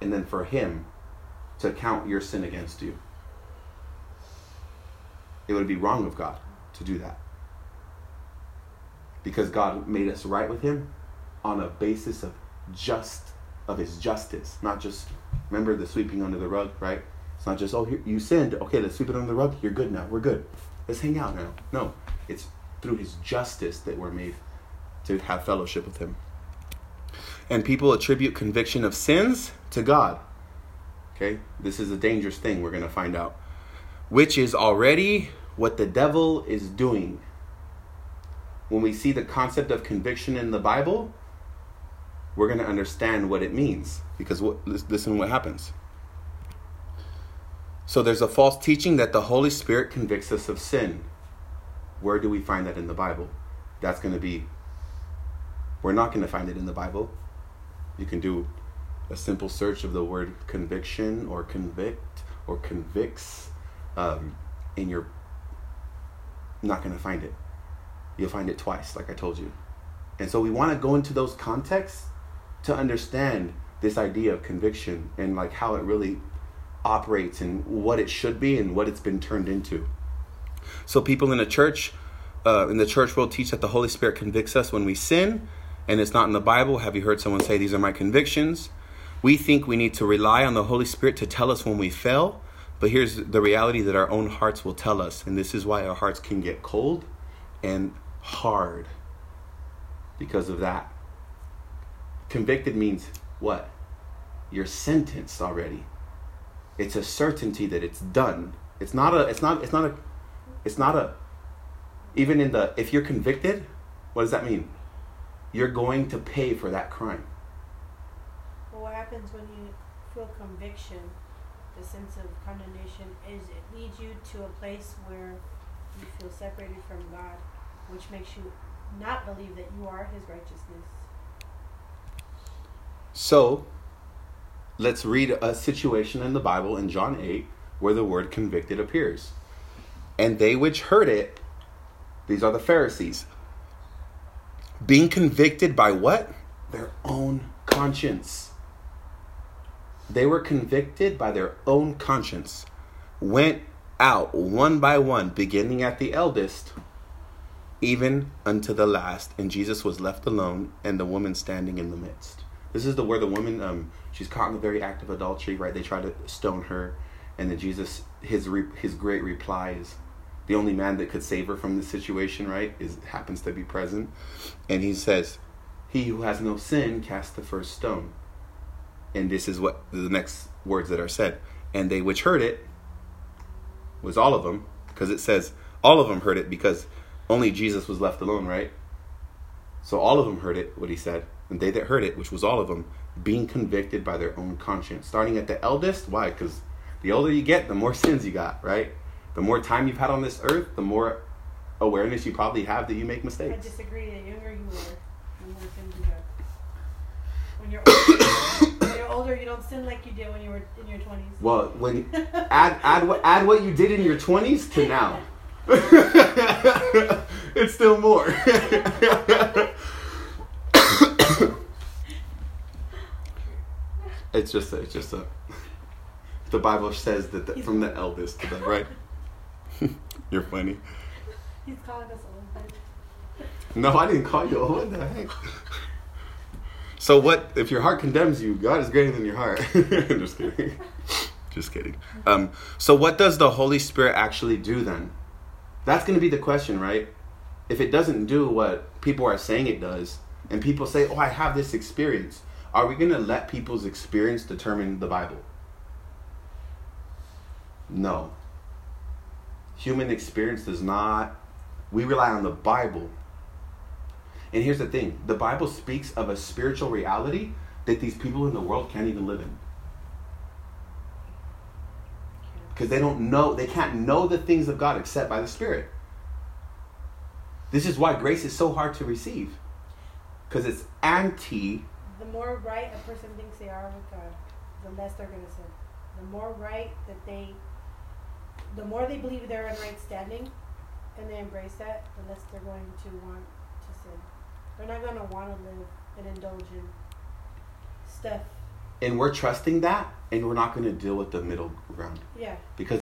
S1: And then for him to count your sin against you. It would be wrong of God to do that. Because God made us right with him on a basis of just of his justice, not just remember the sweeping under the rug, right? It's not just oh here, you sinned, okay, let's sweep it under the rug. You're good now. We're good. Let's hang out now. No, it's through his justice that we're made to have fellowship with him. And people attribute conviction of sins to God. Okay? This is a dangerous thing we're going to find out. Which is already what the devil is doing. When we see the concept of conviction in the Bible, we're going to understand what it means because what, listen what happens. So there's a false teaching that the Holy Spirit convicts us of sin. Where do we find that in the Bible? That's going to be, we're not going to find it in the Bible. You can do a simple search of the word conviction or convict or convicts um, in your, not going to find it. You'll find it twice, like I told you. And so we want to go into those contexts to understand this idea of conviction and like how it really operates and what it should be and what it's been turned into. So people in the church, uh, in the church world, teach that the Holy Spirit convicts us when we sin, and it's not in the Bible. Have you heard someone say these are my convictions? We think we need to rely on the Holy Spirit to tell us when we fail, but here's the reality that our own hearts will tell us, and this is why our hearts can get cold and hard because of that. Convicted means what? You're sentenced already. It's a certainty that it's done. It's not a it's not it's not a it's not a even in the if you're convicted, what does that mean? You're going to pay for that crime.
S3: Well, what happens when you feel conviction, the sense of condemnation, is it leads you to a place where you feel separated from God, which makes you not believe that you are His righteousness.
S1: So, let's read a situation in the Bible in John 8 where the word convicted appears. And they which heard it, these are the Pharisees, being convicted by what? Their own conscience. They were convicted by their own conscience, went out one by one, beginning at the eldest, even unto the last. And Jesus was left alone, and the woman standing in the midst. This is the where the woman um, she's caught in the very act of adultery, right? They try to stone her, and then Jesus his re, his great reply is, the only man that could save her from this situation, right, is happens to be present, and he says, "He who has no sin cast the first stone." And this is what the next words that are said, and they which heard it was all of them, because it says all of them heard it because only Jesus was left alone, right? So all of them heard it, what he said, and they that heard it, which was all of them, being convicted by their own conscience. Starting at the eldest, why? Because the older you get, the more sins you got, right? The more time you've had on this earth, the more awareness you probably have that you make mistakes.
S3: I disagree. The younger you are, the more sins you have. When you're older, when you're older, you don't sin like you did when you were in your twenties.
S1: Well, when add add what add what you did in your twenties to now, it's still more. It's just a, it's just a. The Bible says that the, from the eldest to the right. You're funny.
S3: He's calling us old.
S1: No, I didn't call you old. What the heck? So what if your heart condemns you? God is greater than your heart. Just kidding. Just kidding. Um, so what does the Holy Spirit actually do then? That's going to be the question, right? If it doesn't do what people are saying it does, and people say, "Oh, I have this experience," are we going to let people's experience determine the Bible? No. Human experience does not. We rely on the Bible. And here's the thing the Bible speaks of a spiritual reality that these people in the world can't even live in. Because they don't know, they can't know the things of God except by the Spirit. This is why grace is so hard to receive. Because it's anti
S3: more right a person thinks they are with God, the less they're gonna sin. The more right that they, the more they believe they're in right standing, and they embrace that, the less they're going to want to sin. They're not gonna want to live and indulge in stuff.
S1: And we're trusting that, and we're not going to deal with the middle ground
S3: Yeah.
S1: because